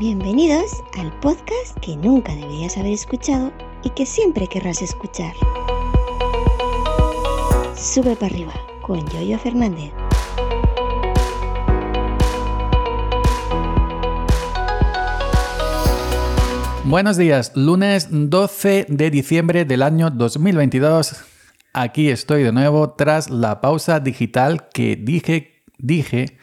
Bienvenidos al podcast que nunca deberías haber escuchado y que siempre querrás escuchar. Sube para arriba con Yoyo Fernández. Buenos días, lunes 12 de diciembre del año 2022. Aquí estoy de nuevo tras la pausa digital que dije, dije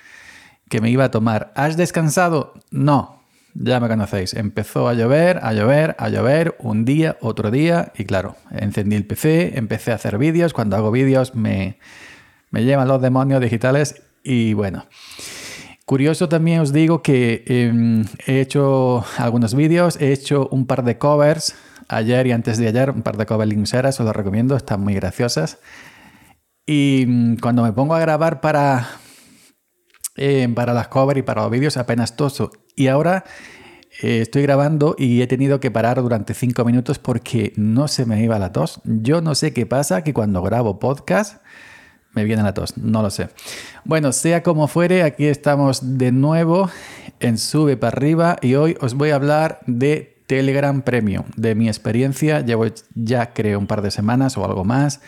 que me iba a tomar. ¿Has descansado? No, ya me conocéis. Empezó a llover, a llover, a llover, un día, otro día, y claro, encendí el PC, empecé a hacer vídeos. Cuando hago vídeos me, me llevan los demonios digitales y bueno. Curioso también os digo que em, he hecho algunos vídeos, he hecho un par de covers ayer y antes de ayer, un par de covers linceras, os los recomiendo, están muy graciosas. Y mm, cuando me pongo a grabar para, em, para las covers y para los vídeos apenas toso. Y ahora eh, estoy grabando y he tenido que parar durante cinco minutos porque no se me iba la tos. Yo no sé qué pasa, que cuando grabo podcast me viene la tos, no lo sé. Bueno, sea como fuere, aquí estamos de nuevo en Sube para arriba y hoy os voy a hablar de Telegram Premium, de mi experiencia. Llevo ya creo un par de semanas o algo más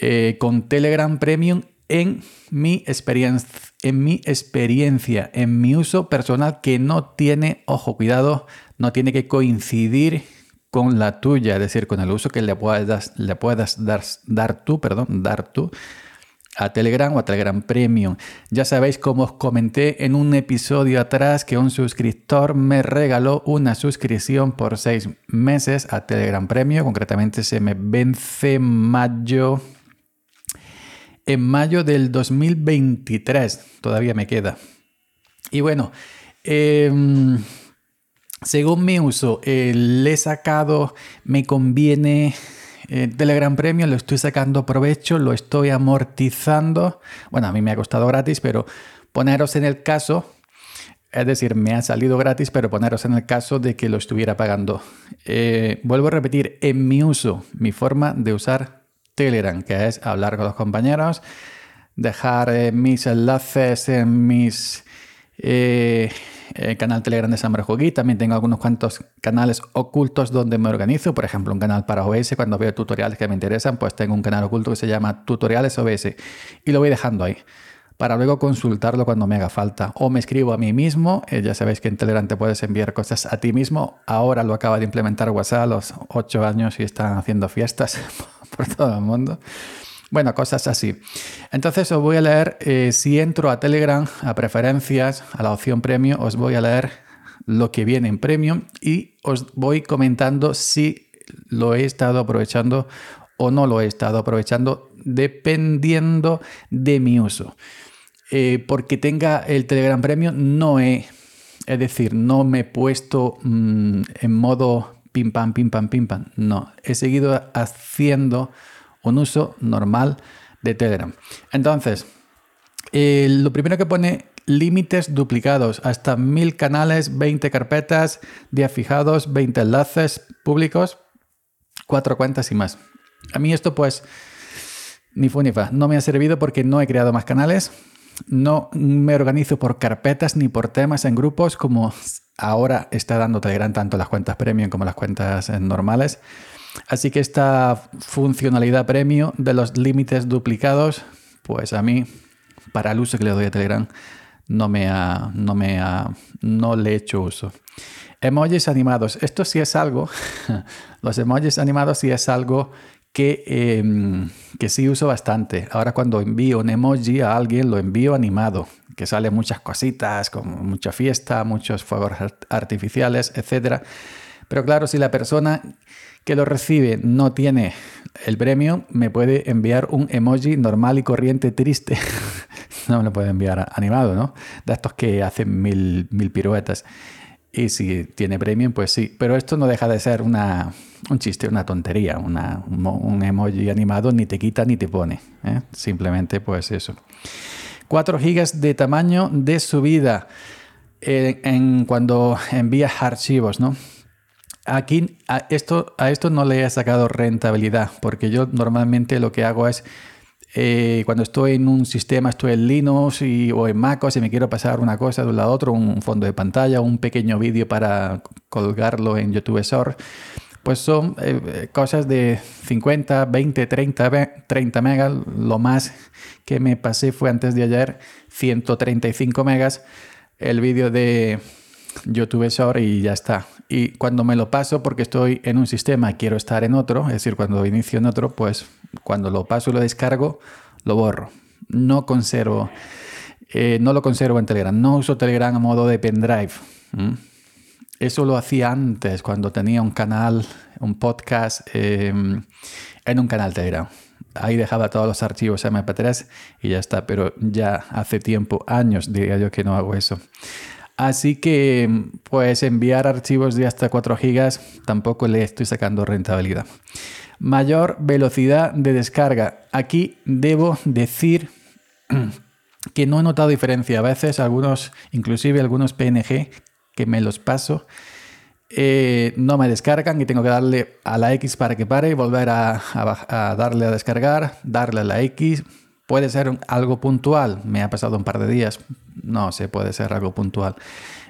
eh, con Telegram Premium en mi experiencia, en mi experiencia, en mi uso personal que no tiene, ojo, cuidado, no tiene que coincidir con la tuya, es decir, con el uso que le puedas, le puedas dar, tú, perdón, dar tú a Telegram o a Telegram Premium. Ya sabéis, como os comenté en un episodio atrás, que un suscriptor me regaló una suscripción por seis meses a Telegram Premium. Concretamente se me vence mayo. En mayo del 2023. Todavía me queda. Y bueno, eh, según mi uso, eh, le he sacado, me conviene eh, Telegram Premium, lo estoy sacando provecho, lo estoy amortizando. Bueno, a mí me ha costado gratis, pero poneros en el caso, es decir, me ha salido gratis, pero poneros en el caso de que lo estuviera pagando. Eh, vuelvo a repetir, en mi uso, mi forma de usar Telegram, que es hablar con los compañeros, dejar mis enlaces en mis el eh, canal Telegram de Huggy. También tengo algunos cuantos canales ocultos donde me organizo. Por ejemplo, un canal para OBS. Cuando veo tutoriales que me interesan, pues tengo un canal oculto que se llama Tutoriales OBS. Y lo voy dejando ahí para luego consultarlo cuando me haga falta. O me escribo a mí mismo. Eh, ya sabéis que en Telegram te puedes enviar cosas a ti mismo. Ahora lo acaba de implementar WhatsApp a los 8 años y están haciendo fiestas por todo el mundo. Bueno, cosas así. Entonces os voy a leer, eh, si entro a Telegram, a preferencias, a la opción premium, os voy a leer lo que viene en premium y os voy comentando si lo he estado aprovechando o no lo he estado aprovechando dependiendo de mi uso. Eh, porque tenga el Telegram Premium no he, es decir, no me he puesto mm, en modo pim pam, pim pam, pim pam. No, he seguido haciendo un uso normal de Telegram. Entonces, eh, lo primero que pone límites duplicados, hasta mil canales, 20 carpetas, días fijados, 20 enlaces públicos, cuatro cuentas y más. A mí esto pues ni fue ni fa. No me ha servido porque no he creado más canales. No me organizo por carpetas ni por temas en grupos como ahora está dando Telegram tanto las cuentas premium como las cuentas normales. Así que esta funcionalidad premium de los límites duplicados, pues a mí, para el uso que le doy a Telegram, no me ha, no me ha, no le he hecho uso. Emojis animados. Esto sí es algo, los emojis animados sí es algo que, em, que sí uso bastante. Ahora cuando envío un emoji a alguien, lo envío animado, que sale muchas cositas, como mucha fiesta, muchos fuegos artificiales, etc. Pero claro, si la persona que lo recibe no tiene el premio, me puede enviar un emoji normal y corriente triste. no me lo puede enviar animado, ¿no? De estos que hacen mil, mil piruetas. Y si tiene premium, pues sí. Pero esto no deja de ser una, un chiste, una tontería. un emoji animado ni te quita ni te pone. ¿eh? Simplemente pues eso. 4 gigas de tamaño de subida eh, en cuando envías archivos, ¿no? Aquí a esto, a esto no le he sacado rentabilidad, porque yo normalmente lo que hago es Eh, cuando estoy en un sistema, estoy en Linux y, o en MacOS y me quiero pasar una cosa de un lado a otro, un fondo de pantalla, un pequeño vídeo para colgarlo en YouTube Short, pues son eh, cosas de 50, 20, 30, 30 megas. Lo más que me pasé fue antes de ayer 135 megas el vídeo de YouTube Short y ya está. Y cuando me lo paso porque estoy en un sistema y quiero estar en otro, es decir, cuando inicio en otro, pues cuando lo paso y lo descargo, lo borro. No conservo, eh, no lo conservo en Telegram. No uso Telegram a modo de pendrive. Eso lo hacía antes, cuando tenía un canal, un podcast em, en un canal Telegram. Ahí dejaba todos los archivos MP3 y ya está, pero ya hace tiempo, años, diría yo, que no hago eso. Así que, pues enviar archivos de hasta 4 GB tampoco le estoy sacando rentabilidad. Mayor velocidad de descarga. Aquí debo decir que no he notado diferencia. A veces algunos, inclusive algunos PNG que me los paso, eh, no me descargan y tengo que darle a la X para que pare volver a, a, darle a descargar, darle a la X. Puede ser algo puntual, me ha pasado un par de días, no sé, puede ser algo puntual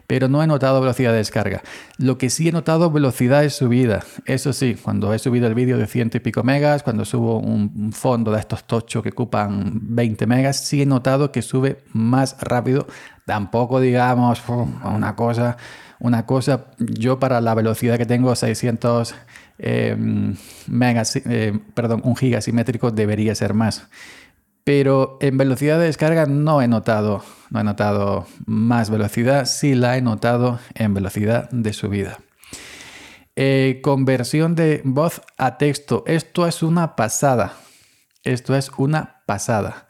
pero no he notado velocidad de descarga. Lo que sí he notado velocidad de subida. Eso sí, cuando he subido el vídeo de ciento y pico megas, cuando subo un fondo de estos tochos que ocupan 20 megas, sí he notado que sube más rápido. Tampoco digamos una cosa, una cosa, yo para la velocidad que tengo 600 em, megas, eh, perdón, un giga simétrico debería ser más pero en velocidad de descarga no he notado, no he notado más velocidad, sí la he notado en velocidad de subida. Eh, conversión de voz a texto. Esto es una pasada. Esto es una pasada.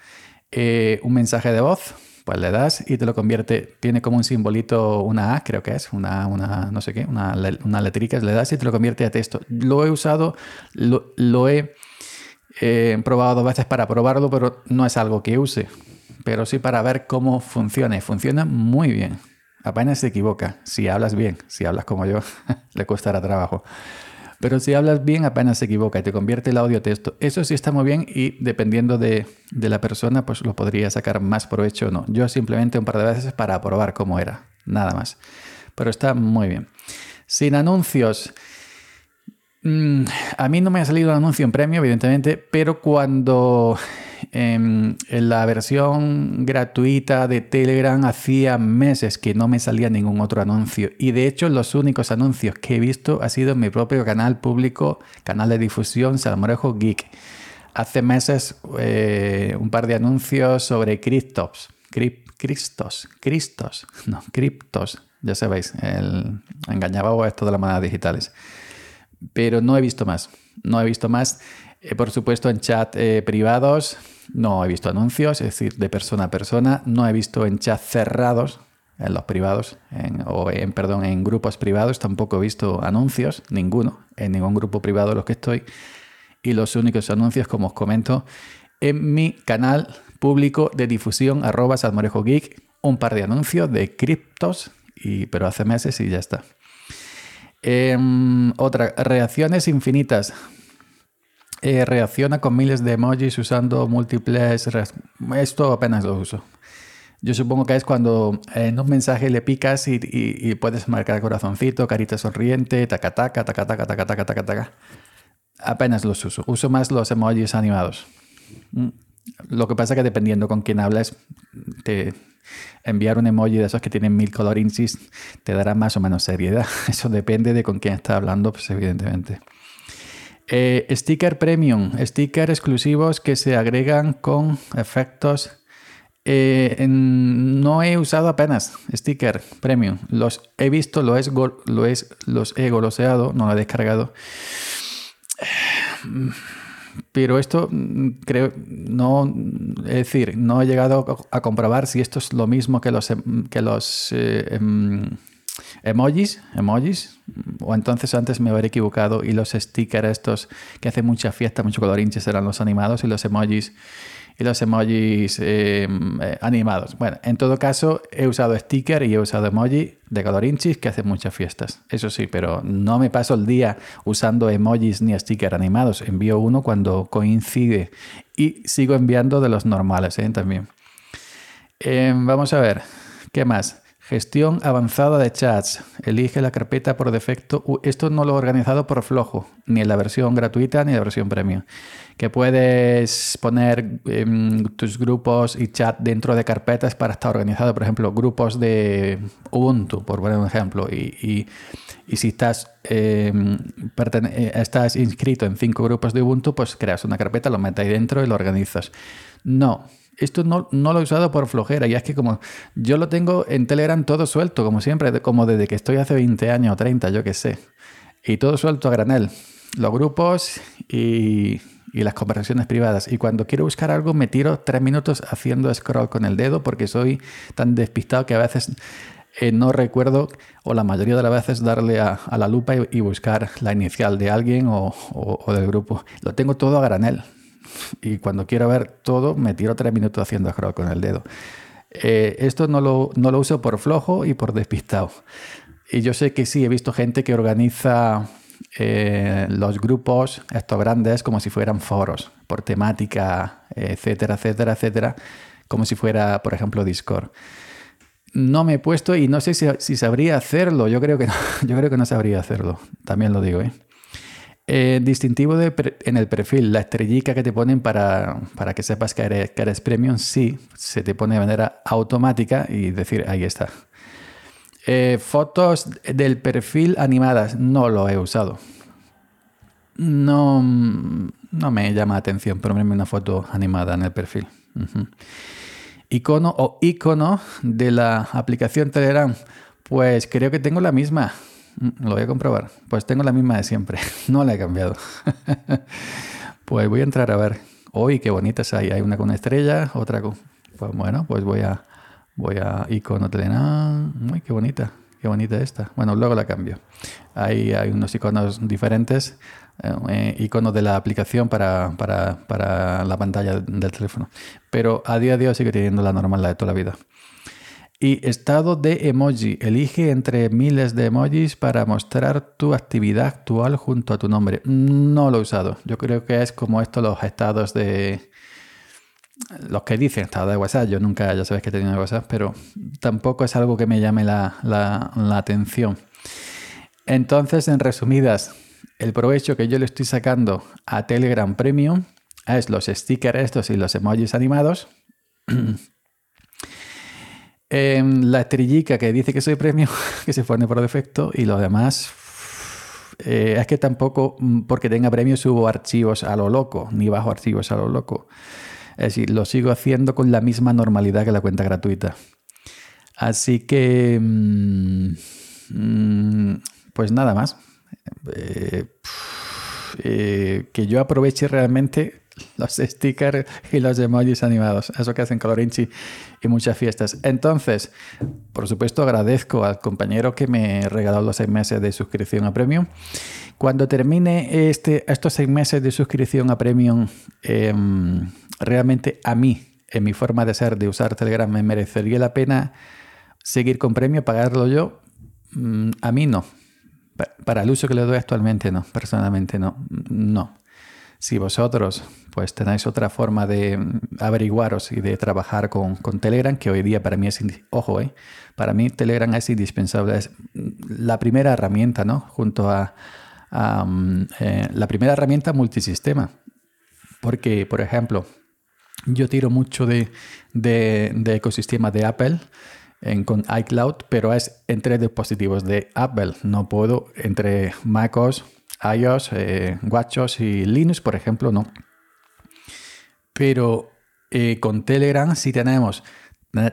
Eh, un mensaje de voz, pues le das y te lo convierte. Tiene como un simbolito, una A, creo que es, una, una no sé qué, una, una letrica, le das y te lo convierte a texto. Lo he usado, lo he He probado dos veces para probarlo, pero no es algo que use. Pero sí para ver cómo funciona. Funciona muy bien. Apenas se equivoca. Si hablas bien, si hablas como yo, le costará trabajo. Pero si hablas bien, apenas se equivoca y te convierte el audio texto. Eso sí está muy bien y dependiendo de, de, la persona, pues lo podría sacar más provecho o no. Yo simplemente un par de veces para probar cómo era. Nada más. Pero está muy bien. Sin anuncios. Mm, a mí no me ha salido un anuncio en premio, evidentemente, pero cuando em, en la versión gratuita de Telegram hacía meses que no me salía ningún otro anuncio. Y de hecho los únicos anuncios que he visto ha sido en mi propio canal público, canal de difusión Salmorejo Geek. Hace meses eh, un par de anuncios sobre criptos. Cristos, Cristos, no, criptos, ya sabéis, el engañaba esto de las monedas digitales pero no he visto más. No he visto más. Eh, por supuesto, en chat eh, privados no he visto anuncios, es decir, de persona a persona. No he visto en chat cerrados, en los privados, o en, perdón, en grupos privados tampoco he visto anuncios, ninguno, en ningún grupo privado en los que estoy. Y los únicos anuncios, como os comento, en mi canal público de difusión, arroba geek, un par de anuncios de criptos, y, pero hace meses y ya está. Em, otra, reacciones infinitas. Eh, reacciona con miles de emojis usando múltiples. Esto apenas lo uso. Yo supongo que es cuando en un mensaje le picas y, puedes marcar corazoncito, carita sonriente, taca taca, taca taca, taca taca, taca taca. Apenas los uso. Uso más los emojis animados. Mm. Lo que pasa que dependiendo con quién hablas, te, enviar un emoji de esos que tienen mil colorinsis te dará más o menos seriedad. Eso depende de con quién estás hablando, pues evidentemente. Eh, sticker premium, sticker exclusivos que se agregan con efectos. Eh, no he usado apenas sticker premium. Los he visto, lo es, lo es, los he goloseado, no lo he descargado pero esto mm, creo, no, es decir, no he llegado a comprobar si esto es lo mismo que los, em, que los eh, em, emojis, emojis, o entonces antes me habré equivocado y los stickers estos que hacen mucha fiesta, mucho colorinches eran los animados y los emojis y los emojis eh, eh, animados. Bueno, en todo caso, he usado sticker y he usado emoji de colorinchis que hacen muchas fiestas. Eso sí, pero no me paso el día usando emojis ni sticker animados. Envío uno cuando coincide y sigo enviando de los normales ¿eh? también. vamos a ver, ¿qué más? Gestión avanzada de chats. Elige la carpeta por defecto. Esto no lo he organizado por flojo, ni en la versión gratuita ni en la versión premium. Que puedes poner em, tus grupos y chat dentro de carpetas para estar organizado. Por ejemplo, grupos de Ubuntu, por poner un ejemplo. Y, si em, eh, estás inscrito en cinco grupos de Ubuntu, pues creas una carpeta, lo metes ahí dentro y lo organizas. No, esto no, lo he usado por flojera, y es que como yo lo tengo en Telegram todo suelto, como siempre, como desde que estoy hace 20 años o 30, yo qué sé. Y todo suelto a granel. Los grupos y, las conversaciones privadas. Y cuando quiero buscar algo me tiro tres minutos haciendo scroll con el dedo porque soy tan despistado que a veces eh, no recuerdo, o la mayoría de las veces, darle a, la lupa y, buscar la inicial de alguien o, o, del grupo. Lo tengo todo a granel y cuando quiero ver todo me tiro tres minutos haciendo scroll con el dedo. Eh, esto no lo, no lo uso por flojo y por despistado. Y yo sé que sí, he visto gente que organiza eh, los grupos, estos grandes, como si fueran foros, por temática, etcétera, etcétera, etcétera, como si fuera, por ejemplo, Discord. No me he puesto y no sé si, si sabría hacerlo. Yo creo que no, yo creo que no sabría hacerlo. También lo digo, ¿eh? Eh, distintivo en el perfil, la estrellita que te ponen para, que sepas que eres, premium, sí, se te pone de manera automática y decir, ahí está. Eh, fotos del perfil animadas, no lo he usado. No, no me llama la atención ponerme una foto animada en el perfil. Icono o icono de la aplicación Telegram, pues creo que tengo la misma. Mm, lo voy a comprobar. Pues tengo la misma de siempre. No la he cambiado. pues voy a entrar a ver. Hoy qué bonitas hay. Hay una con estrella, otra con. Pues bueno, pues voy a. Voy a icono Telegram. Uy, qué bonita. Qué bonita esta. Bueno, luego la cambio. Ahí hay unos iconos diferentes. Eh, iconos de la aplicación para, para, para la pantalla del teléfono. Pero a día de hoy sigue teniendo la normal, la de toda la vida. Y estado de emoji. Elige entre miles de emojis para mostrar tu actividad actual junto a tu nombre. No lo he usado. Yo creo que es como esto los estados de... Los que dicen estado de WhatsApp. Yo nunca, ya sabes que he tenido WhatsApp, pero tampoco es algo que me llame la, la atención. Entonces, en resumidas, el provecho que yo le estoy sacando a Telegram Premium es los stickers estos y los emojis animados. Em, la estrellica que dice que soy premio, que se pone por defecto, y lo demás eh, es que tampoco mm, porque tenga premio subo archivos a lo loco, ni bajo archivos a lo loco. Es decir, lo sigo haciendo con la misma normalidad que la cuenta gratuita. Así que, mm, mm, pues nada más. Eh, eh, que yo aproveche realmente los stickers y los emojis animados. Eso que hacen Colorinchi y muchas fiestas. Entonces, por supuesto, agradezco al compañero que me regaló los seis meses de suscripción a Premium. Cuando termine este, estos seis meses de suscripción a Premium, em, realmente a mí, en mi forma de ser, de usar Telegram, me merecería la pena seguir con Premium, pagarlo yo. Mm, a mí no. Para el uso que le doy actualmente, no. Personalmente, no. No. Si vosotros pues tenéis otra forma de averiguaros y de trabajar con, Telegram, que hoy día para mí es, ojo, eh, para mí Telegram es indispensable, es la primera herramienta, ¿no? Junto a, mm, eh, la primera herramienta multisistema. Porque, por ejemplo, yo tiro mucho de, ecosistema de Apple con iCloud, pero es entre dispositivos de Apple. No puedo entre MacOS, iOS, eh, WatchOS y Linux, por ejemplo, no. Pero eh, con Telegram sí tenemos,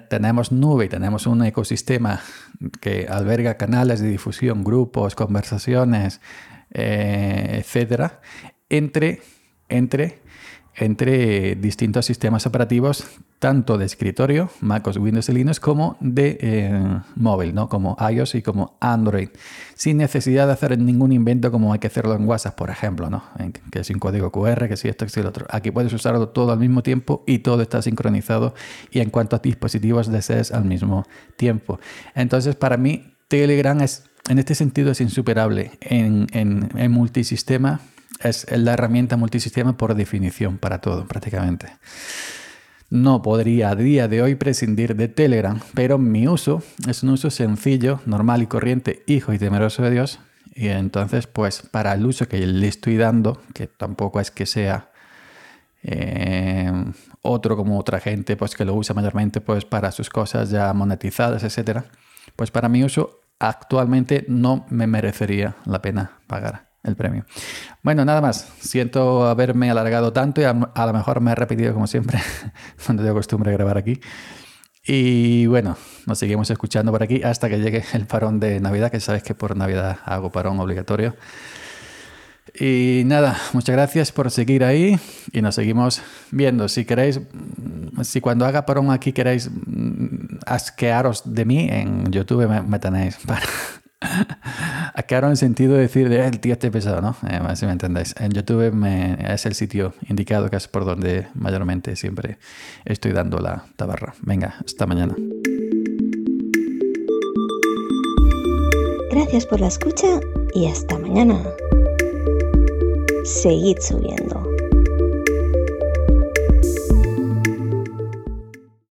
tenemos nube, tenemos un ecosistema que alberga canales de difusión, grupos, conversaciones, eh, etcétera, entre, entre entre distintos sistemas operativos, tanto de escritorio, MacOS, Windows y Linux, como de eh, móvil, ¿no? como iOS y como Android, sin necesidad de hacer ningún invento como hay que hacerlo en WhatsApp, por ejemplo, ¿no? que es un código QR, que si esto, que si lo otro. Aquí puedes usarlo todo al mismo tiempo y todo está sincronizado y en cuanto a dispositivos desees al mismo tiempo. Entonces, para mí, Telegram es, en este sentido es insuperable en, en, en multisistema es la herramienta multisistema por definición para todo, prácticamente. No podría a día de hoy prescindir de Telegram, pero mi uso es un uso sencillo, normal y corriente, hijo y temeroso de Dios. Y entonces, pues para el uso que le estoy dando, que tampoco es que sea eh, otro como otra gente, pues que lo usa mayormente pues para sus cosas ya monetizadas, etcétera, pues para mi uso actualmente no me merecería la pena pagar el premio. Bueno, nada más. Siento haberme alargado tanto y a, lo mejor me he repetido como siempre cuando tengo costumbre de grabar aquí. Y bueno, nos seguimos escuchando por aquí hasta que llegue el parón de Navidad, que sabes que por Navidad hago parón obligatorio. Y nada, muchas gracias por seguir ahí y nos seguimos viendo. Si queréis, si cuando haga parón aquí queréis mm, asquearos de mí, en YouTube me tenéis para, Aclaro en el sentido de decir, el tío este pesado, ¿no? Eh, si me entendéis. En YouTube es el sitio indicado, que es por donde mayormente siempre estoy dando la tabarra. Venga, hasta mañana. Gracias por la escucha y hasta mañana. Seguid subiendo.